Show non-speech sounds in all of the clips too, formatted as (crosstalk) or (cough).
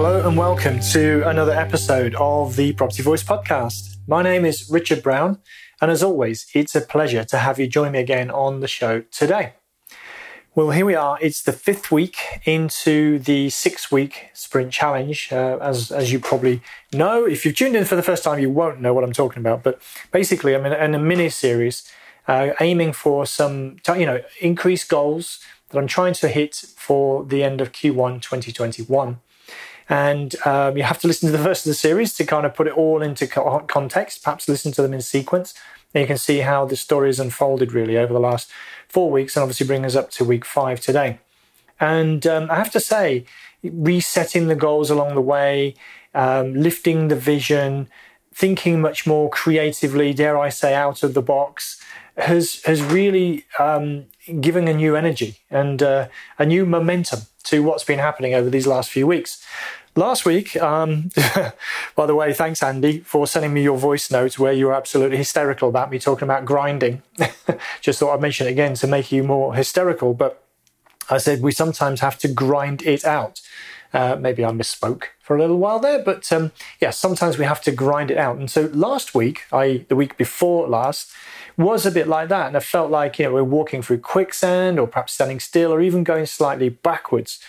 Hello and welcome to another episode of the Property Voice podcast. My name is Richard Brown, and as always, it's a pleasure to have you join me again on the show today. Well, here we are. It's the fifth week into the six week sprint challenge. Uh, as, as you probably know, if you've tuned in for the first time, you won't know what I'm talking about. But basically, I'm in, in a mini series uh, aiming for some, you know, increased goals that I'm trying to hit for the end of Q1 2021. And um, you have to listen to the first of the series to kind of put it all into context, perhaps listen to them in sequence. And you can see how the story has unfolded really over the last four weeks and obviously bring us up to week five today. And um, I have to say, resetting the goals along the way, um, lifting the vision, thinking much more creatively, dare I say, out of the box, has has really um, given a new energy and uh, a new momentum to what's been happening over these last few weeks. Last week, um, (laughs) by the way, thanks Andy for sending me your voice notes where you were absolutely hysterical about me talking about grinding. (laughs) Just thought I'd mention it again to make you more hysterical. But I said we sometimes have to grind it out. Uh, maybe I misspoke for a little while there, but um, yeah, sometimes we have to grind it out. And so last week, I the week before last, was a bit like that, and I felt like you know we're walking through quicksand, or perhaps standing still, or even going slightly backwards.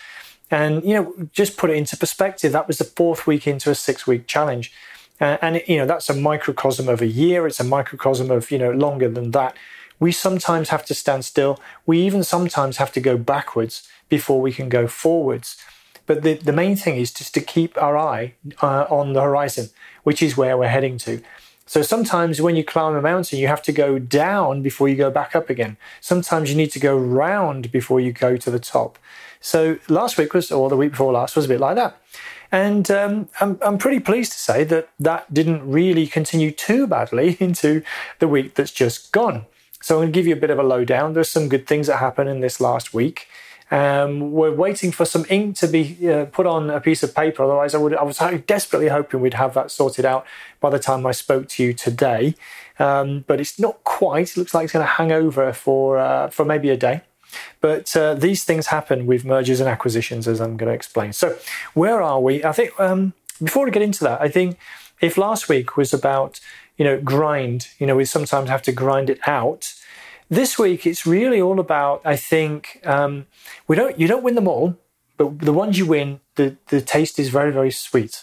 And, you know, just put it into perspective, that was the fourth week into a six week challenge. Uh, and, you know, that's a microcosm of a year. It's a microcosm of, you know, longer than that. We sometimes have to stand still. We even sometimes have to go backwards before we can go forwards. But the, the main thing is just to keep our eye uh, on the horizon, which is where we're heading to. So sometimes when you climb a mountain, you have to go down before you go back up again. Sometimes you need to go round before you go to the top. So last week was, or the week before last, was a bit like that. And um, I'm, I'm pretty pleased to say that that didn't really continue too badly (laughs) into the week that's just gone. So I'm going to give you a bit of a lowdown. There's some good things that happened in this last week. Um, we're waiting for some ink to be uh, put on a piece of paper. Otherwise, I would. I was desperately hoping we'd have that sorted out by the time I spoke to you today. Um, but it's not quite. It looks like it's going to hang over for uh, for maybe a day. But uh, these things happen with mergers and acquisitions, as I'm going to explain. So, where are we? I think um, before we get into that, I think if last week was about you know grind, you know we sometimes have to grind it out. This week, it's really all about. I think um, we don't you don't win them all, but the ones you win, the the taste is very very sweet.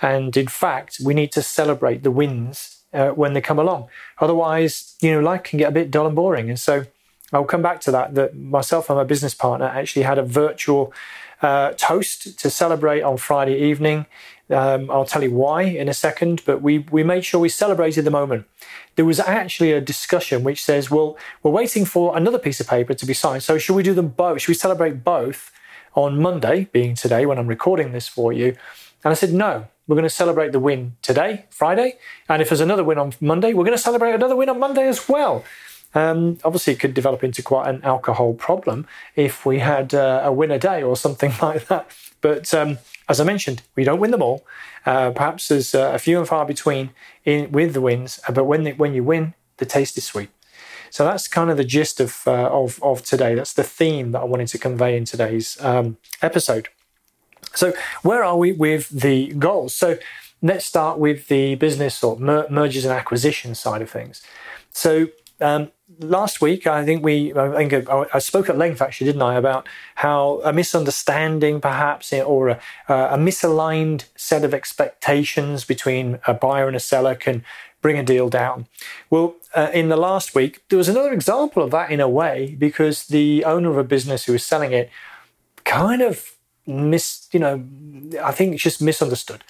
And in fact, we need to celebrate the wins uh, when they come along. Otherwise, you know, life can get a bit dull and boring. And so I'll come back to that. That myself and my business partner actually had a virtual uh, toast to celebrate on Friday evening. Um, I'll tell you why in a second, but we we made sure we celebrated the moment. There was actually a discussion which says, "Well, we're waiting for another piece of paper to be signed. So should we do them both? Should we celebrate both on Monday, being today when I'm recording this for you?" And I said, "No, we're going to celebrate the win today, Friday, and if there's another win on Monday, we're going to celebrate another win on Monday as well." Um, obviously, it could develop into quite an alcohol problem if we had uh, a winner day or something (laughs) like that. But um, as I mentioned, we don't win them all. Uh, perhaps there's uh, a few and far between in, with the wins, uh, but when, when you win, the taste is sweet. So that's kind of the gist of, uh, of, of today. That's the theme that I wanted to convey in today's um, episode. So, where are we with the goals? So, let's start with the business or mer- mergers and acquisitions side of things. So, um, last week, I think we, I think I spoke at length actually, didn't I, about how a misunderstanding perhaps or a, a misaligned set of expectations between a buyer and a seller can bring a deal down. Well, uh, in the last week, there was another example of that in a way because the owner of a business who was selling it kind of mis, you know, I think it's just misunderstood.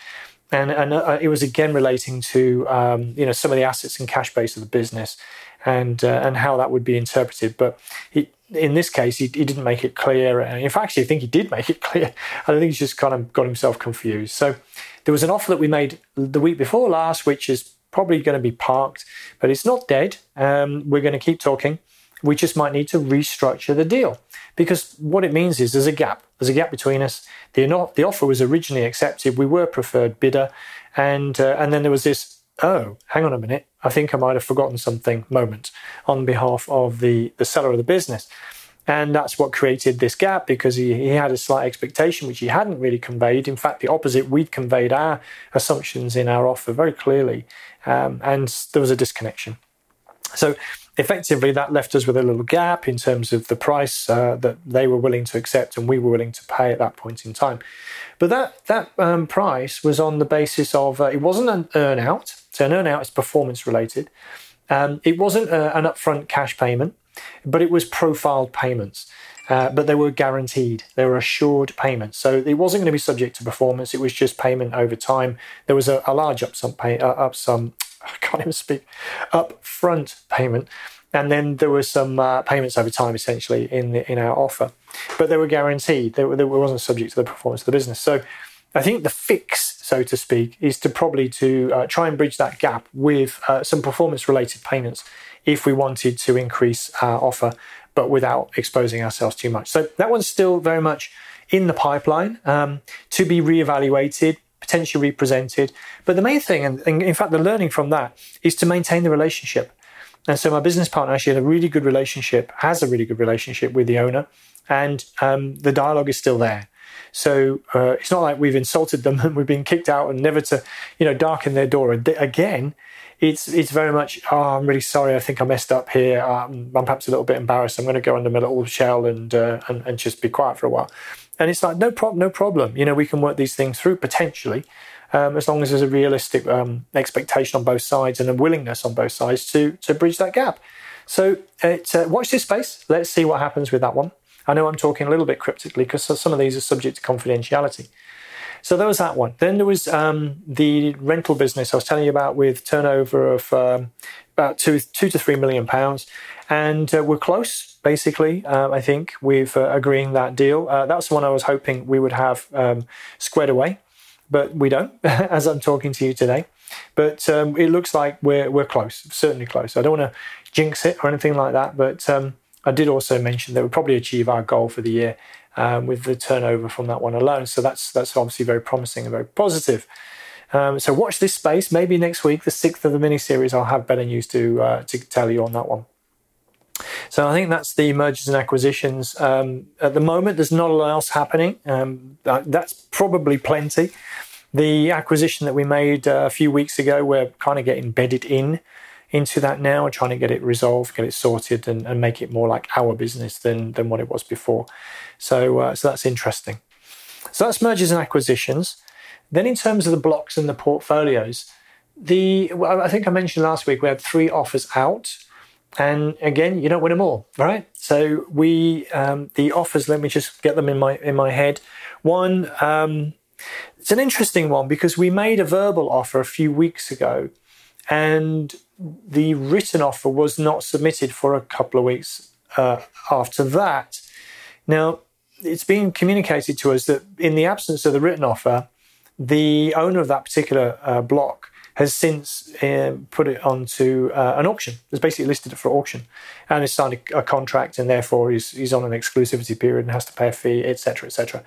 And, and uh, it was again relating to um, you know some of the assets and cash base of the business and uh, and how that would be interpreted. But he in this case, he, he, didn't make it clear. In fact, I think he did make it (laughs) clear. I think he's just kind of got himself confused. So there was an offer that we made the week before last, which is probably going to be parked, but it's not dead. Um, we're going to keep talking. We just might need to restructure the deal because what it means is there's a gap. There's a gap between us. The, the offer was originally accepted. We were preferred bidder, and uh, and then there was this oh, hang on a minute, I think I might have forgotten something moment on behalf of the, the seller of the business. And that's what created this gap because he, he had a slight expectation which he hadn't really conveyed. In fact, the opposite, we'd conveyed our assumptions in our offer very clearly, um, and there was a disconnection. So effectively, that left us with a little gap in terms of the price uh, that they were willing to accept and we were willing to pay at that point in time. But that that um, price was on the basis of uh, it wasn't an earnout. So an earnout is performance related. Um, it wasn't a, uh, an upfront cash payment, but it was profiled payments. Uh, but they were guaranteed. They were assured payments. So it wasn't going to be subject to performance. It was just payment over time. There was a, a large upsum pay, uh, upsum. (laughs) I can't even speak. Upfront payment, and then there were some uh, payments over time, essentially in the, in our offer. But they were guaranteed. They, they wasn't subject to the performance of the business. So I think the fix so to speak, is to probably to uh, try and bridge that gap with uh, some performance-related payments if we wanted to increase our offer, but without exposing ourselves too much. So that one's still very much in the pipeline um, to be reevaluated, potentially represented. But the main thing, and, in fact, the learning from that is to maintain the relationship. And so my business partner actually had a really good relationship, has a really good relationship with the owner, and um, the dialogue is still there. So uh, it's not like we've insulted them (laughs) and we've been kicked out and never to, you know, darken their door again. It's it's very much. Oh, I'm really sorry. I think I messed up here. Um, I'm perhaps a little bit embarrassed. I'm going to go under my little shell and, uh, and and just be quiet for a while. And it's like no problem, no problem. You know, we can work these things through potentially. Um, as long as there's a realistic um, expectation on both sides and a willingness on both sides to to bridge that gap. So uh, watch this space. Let's see what happens with that one. I know I'm talking a little bit cryptically because some of these are subject to confidentiality. So there was that one. Then there was um, the rental business I was telling you about with turnover of um, about two, two to three million pounds. And uh, we're close, basically, uh, I think, with uh, agreeing that deal. Uh, that's the one I was hoping we would have um, squared away, but we don't, (laughs) as I'm talking to you today. But um, it looks like we're, we're close, certainly close. I don't want to jinx it or anything like that, but um, I did also mention that we'll probably achieve our goal for the year um, with the turnover from that one alone. So that's that's obviously very promising and very positive. Um, so watch this space. Maybe next week, the sixth of the mini series, I'll have better news to uh, to tell you on that one. So I think that's the mergers and acquisitions. Um, at the moment, there's not a lot else happening. Um, that, that's probably plenty. The acquisition that we made uh, a few weeks ago, we're kind of getting bedded in into that now and trying to get it resolved, get it sorted, and, and make it more like our business than than what it was before. So uh, so that's interesting. So that's mergers and acquisitions. Then in terms of the blocks and the portfolios, the I think I mentioned last week we had three offers out. And again, you don't win them all, right? So we um, the offers. Let me just get them in my in my head. One, um, it's an interesting one because we made a verbal offer a few weeks ago, and the written offer was not submitted for a couple of weeks uh, after that. Now, it's been communicated to us that in the absence of the written offer, the owner of that particular uh, block has since uh, put it onto uh, an auction. Has basically listed it for auction, and has signed a, a, contract, and therefore he's, he's on an exclusivity period and has to pay a fee, etc., etc.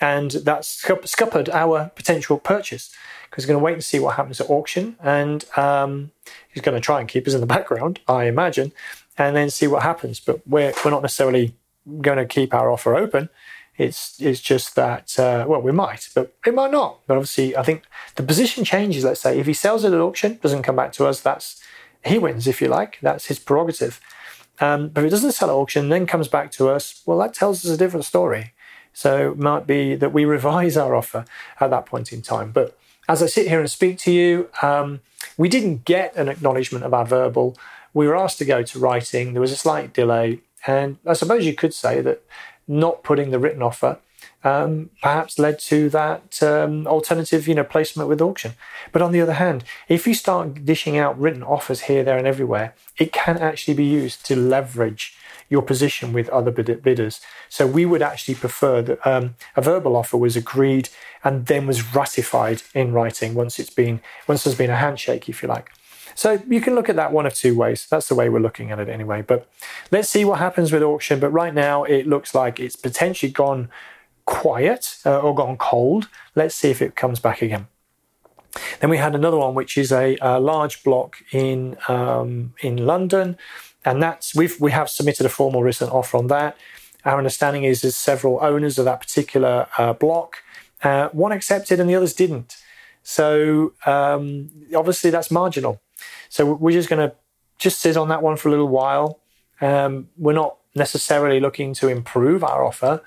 And that's scuppered our potential purchase because he's going to wait and see what happens at auction, and um, he's going to try and keep us in the (laughs) background, I imagine, and then see what happens. But we're we're not necessarily going to keep our offer open. It's it's just that uh, well we might, but it might not. But obviously, I think the position changes. Let's say if he sells it at auction, doesn't come back to us, that's he wins if you like. That's his prerogative. Um, but if it doesn't sell at auction, then comes back to us, well, that tells us a different story. So it might be that we revise our offer at that point in time. But as I sit here and speak to you, um, we didn't get an acknowledgement of our verbal. We were asked to go to writing. There was a slight delay. And I suppose you could say that not putting the written offer um, perhaps led to that um, alternative, you know, placement with auction. But on the other hand, if you start dishing out written offers here, there, and everywhere, it can actually be used to leverage your position with other bidders. So we would actually prefer that um, a verbal offer was agreed and then was ratified in writing once it's been once there's been a handshake, if you like. So you can look at that one of two ways. That's the way we're looking at it anyway. But let's see what happens with auction. But right now, it looks like it's potentially gone quiet uh, or gone cold. Let's see if it comes back again. Then we had another one, which is a, a large block in um, in London, and that's we've we have submitted a formal written offer on that. Our understanding is there's several owners of that particular uh, block. Uh, one accepted and the others didn't. So um, obviously that's marginal. So we're just going to just sit on that one for a little while. Um, we're not necessarily looking to improve our offer.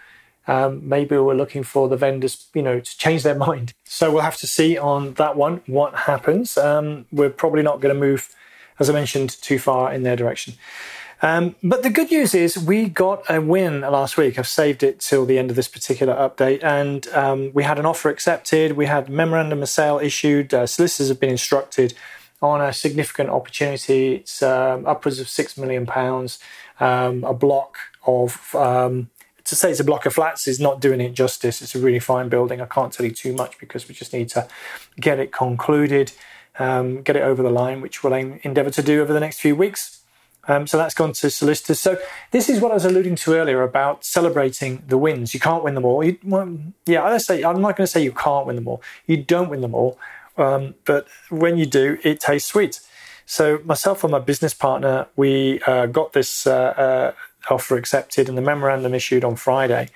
Um, maybe we're looking for the vendors, you know, to change their (laughs) mind. So we'll have to see on that one what happens. Um, we're probably not going to move, as I mentioned, too far in their direction. Um, but the good news is we got a win last week. I've saved it till the end of this particular update, and um, we had an offer accepted. We had memorandum of sale issued. Uh, solicitors have been instructed on a significant opportunity. It's um, upwards of six million pounds. Um, a block of um, to say it's a block of flats is not doing it justice. It's a really fine building. I can't tell you too much because we just need to get it concluded, um, get it over the line, which we'll aim, endeavour to do over the next few weeks. Um, so that's gone to solicitors. So this is what I was alluding to earlier about celebrating the wins. You can't win them all. You, well, yeah, I say I'm not going to say you can't win them all. You don't win them all, um, but when you do, it tastes sweet. So myself and my business partner, we uh, got this uh, uh, offer accepted and the memorandum issued on Friday.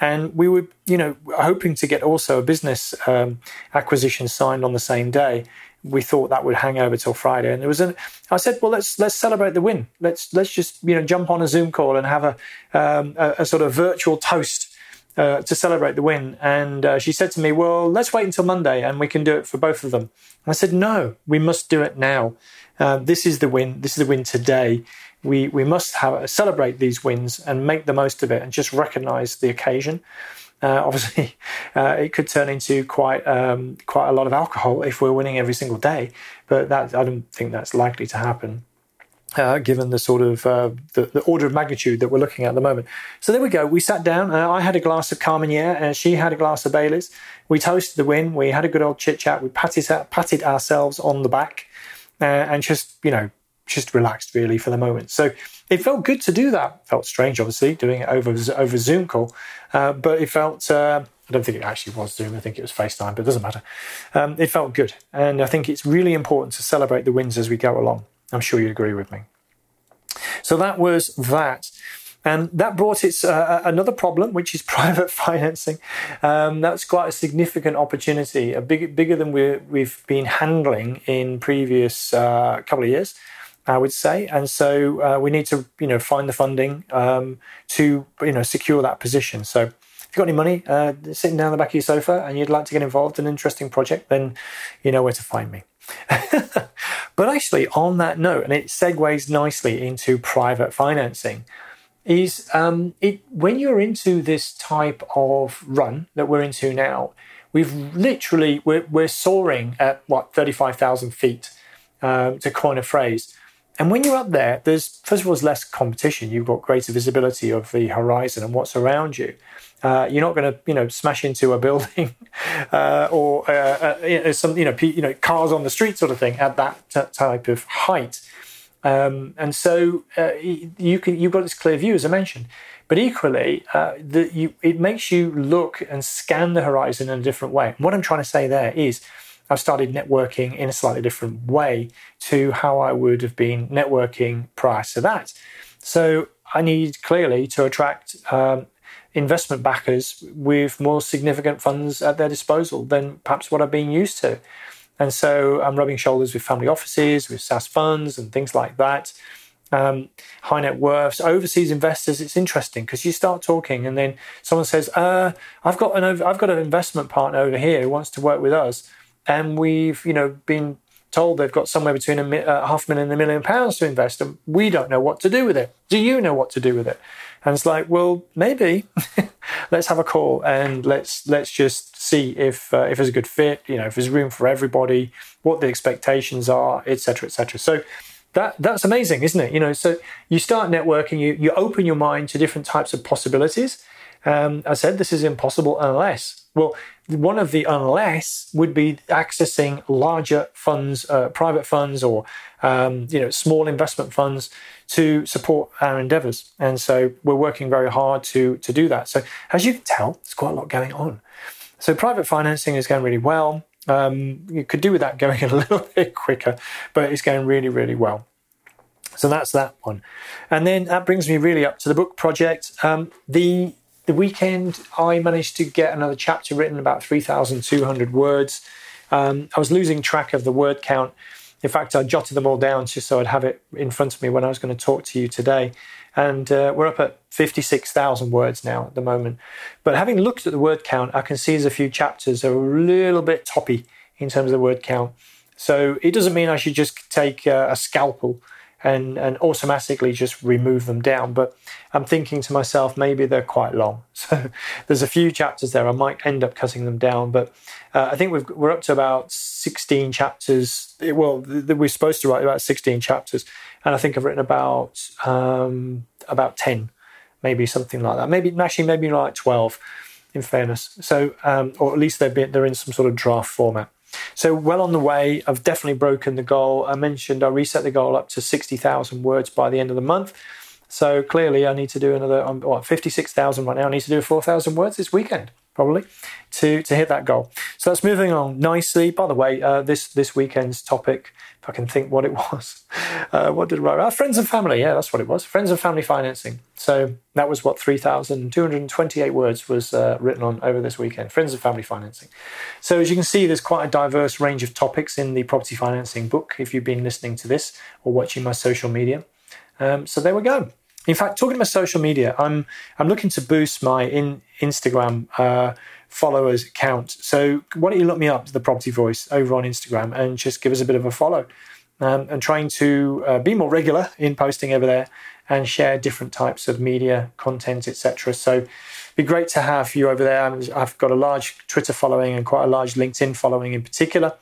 And we were, you know, hoping to get also a business um, acquisition signed on the same day we thought that would hang over till Friday. And there was an, I said, well, let's let's celebrate the win. Let's let's just you know jump on a Zoom call and have a um, a, a, sort of virtual toast uh, to celebrate the win. And uh, she said to me, well, let's wait until Monday and we can do it for both of them. And I said, no, we must do it now. Uh, this is the win. This is the win today. We we must have celebrate these wins and make the most of it and just recognise the occasion. Uh, obviously, (laughs) uh, it could turn into quite um, quite a lot of alcohol if we're winning every single day. But that I don't think that's likely to happen. Uh, given the sort of uh, the, the, order of magnitude that we're looking at at the moment. So there we go. We sat down. Uh, I had a glass of Carmenere, and she had a glass of Bailey's. We toasted the win. We had a good old chit chat. We patted patted ourselves on the back, uh, and just you know just relaxed really for the moment. So it felt good to do that. Felt strange, obviously, doing it over over Zoom call, uh, but it felt. Uh, I don't think it actually was Zoom. I think it was FaceTime, but it doesn't matter. Um, it felt good, and I think it's really important to celebrate the wins as we go along. I'm sure you'd agree with me. So that was that. And that brought its uh, another problem, which is (laughs) private financing. Um, that's quite a significant opportunity, a big, bigger than we have been handling in previous uh, couple of years. I would say. And so uh, we need to, you know, find the funding um, to, you know, secure that position. So if you've got any money uh, sitting down the back of your sofa and you'd like to get involved in an interesting project, then you know where to find me. (laughs) but actually, on that note, and it segues nicely into private financing, is um, it when you're into this type of run that we're into now, we've literally we're, we're soaring at what 35,000 feet um, to coin a phrase and when you're up there, there's first of all, there's less competition. You've got greater visibility of the horizon and what's around you. Uh, you're not going to, you know, smash into a (laughs) building uh, or uh, uh some, you know, you know, cars on the street sort of thing at that t- type of height. Um, and so uh, you can, you've got this clear view, as I mentioned. But equally, uh, the, you, it makes you look and scan the horizon in a different way. what I'm trying to say there is I've started networking in a slightly different way to how I would have been networking prior to that. So I need clearly to attract um, investment backers with more significant funds at their disposal than perhaps what I've been used to. And so I'm rubbing shoulders with family offices, with SSAS funds, and things like that. Um, high net worths, overseas investors. It's interesting because you start talking, and then someone says, uh, "I've got an I've got an investment partner over here who wants to work with us." And we've you know been told they've got somewhere between a uh, half million and a million pounds to invest, and we don't know what to do with it. Do you know what to do with it? And it's like, well, maybe (laughs) let's have a call and let's let's just see if uh, if there's a good fit. You know, if there's room for everybody, what the expectations are, etc., etc. So that that's amazing, isn't it? You know, so you start networking, you you open your mind to different types of possibilities. Um, I said this is impossible unless. Well, one of the unless would be accessing larger funds, uh, private funds, or um, you know small investment funds to support our endeavours. And so we're working very hard to to do that. So as you can tell, there's quite a lot going on. So private financing is going really well. Um, you could do with that going (laughs) a little bit quicker, but it's going really, really well. So that's that one. And then that brings me really up to the book project. Um, the the weekend, I managed to get another chapter written, about 3,200 words. Um, I was losing track of the word count. In fact, I jotted them all down just so I'd have it in front of me when I was going to talk to you today. And uh, we're up at 56,000 words now at the moment. But having looked at the word count, I can see there's a few chapters are a little bit toppy in terms of the word count. So it doesn't mean I should just take uh, a scalpel and, and automatically just remove them down. But I'm thinking to myself, maybe they're quite long. (laughs) So there's a few chapters there. I might end up cutting them down. But uh, I think we are up to about 16 chapters. Well, we're supposed to write about 16 chapters. And I think I've written about, um, about 10, maybe something like that. Maybe, actually, maybe like 12 in fairness. So, um, or at least they've been, they're in some sort of draft format. So well on the way. I've definitely broken the goal. I mentioned I reset the goal up to 60,000 words by the end of the month. So clearly, I need to do another um, what 56,000 right now. I need to do 4,000 words this weekend probably to to hit that goal. So that's moving on nicely. By the way, uh, this this weekend's topic, if I can think what it (laughs) was, uh, what did I write? Uh, friends and family. Yeah, that's what it was. Friends and family financing. So that was what three thousand two hundred twenty eight words was uh, written on over this weekend. Friends and family financing. So as you can see, there's quite a diverse range of topics in the property financing book. If you've been listening to this or watching my social media, um, so there we go. In fact, talking about social media, I'm I'm looking to boost my in Instagram uh, followers count. So why don't you look me up, the Property Voice, over on Instagram, and just give us a bit of a follow. Um, and trying to uh, be more regular in posting over there and share different types of media content, etc. So it'd be great to have you over there. I've got a large Twitter following and quite a large LinkedIn following in particular.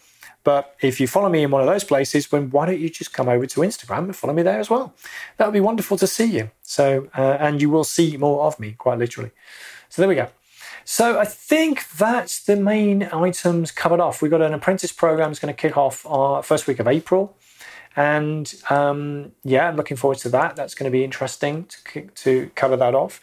But if you follow me in one of those places, then why don't you just come over to Instagram and follow me there as well? That would be wonderful to see you. So, uh, and you will see more of me, quite literally. So there we go. So I think that's the main items covered off. We've got an apprentice program that's going to kick off our first week of April. And um, yeah, I'm looking forward to that. That's going to be interesting to, to cover that off.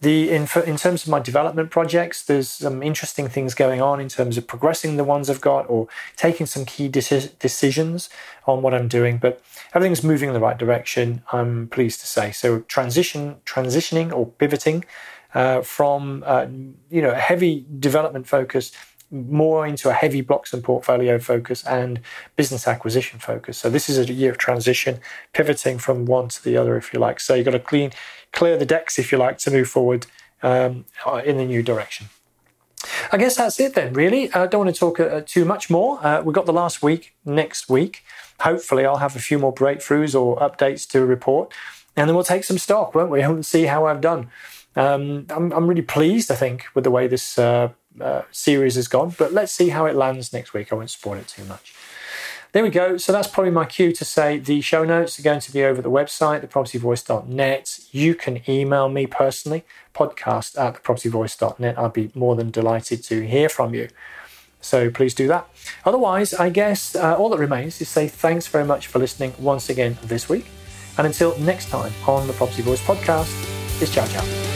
The in, in terms of my development projects, there's some interesting things going on in terms of progressing the ones I've got or taking some key deci- decisions on what I'm doing. But everything's moving in the right direction. I'm pleased to say. So transition, transitioning or pivoting uh, from uh, you know a heavy development focus more into a heavy blocks and portfolio focus and business acquisition focus. So this is a year of transition, pivoting from one to the other, if you like. So you've got to clean clear the decks, if you like, to move forward um, in the new direction. I guess that's it then, really. I don't want to talk uh, too much more. Uh, we've got the last week next week. Hopefully, I'll have a few more breakthroughs or updates to report. And then we'll take some stock, won't we? (laughs) And see how I've done. Um, I'm, I'm, really pleased, I think, with the way this uh, uh, series has gone. But let's see how it lands next week. I won't spoil it too much. There we go. So that's probably my cue to say the show notes are going to be over the website, thepropertyvoice.net. You can email me personally, podcast at thepropertyvoice.net. I'd be more than delighted to hear from you. So please do that. Otherwise, I guess uh, all that remains is say thanks very much for listening once again this week. And until next time on the Property Voice podcast, it's ciao ciao.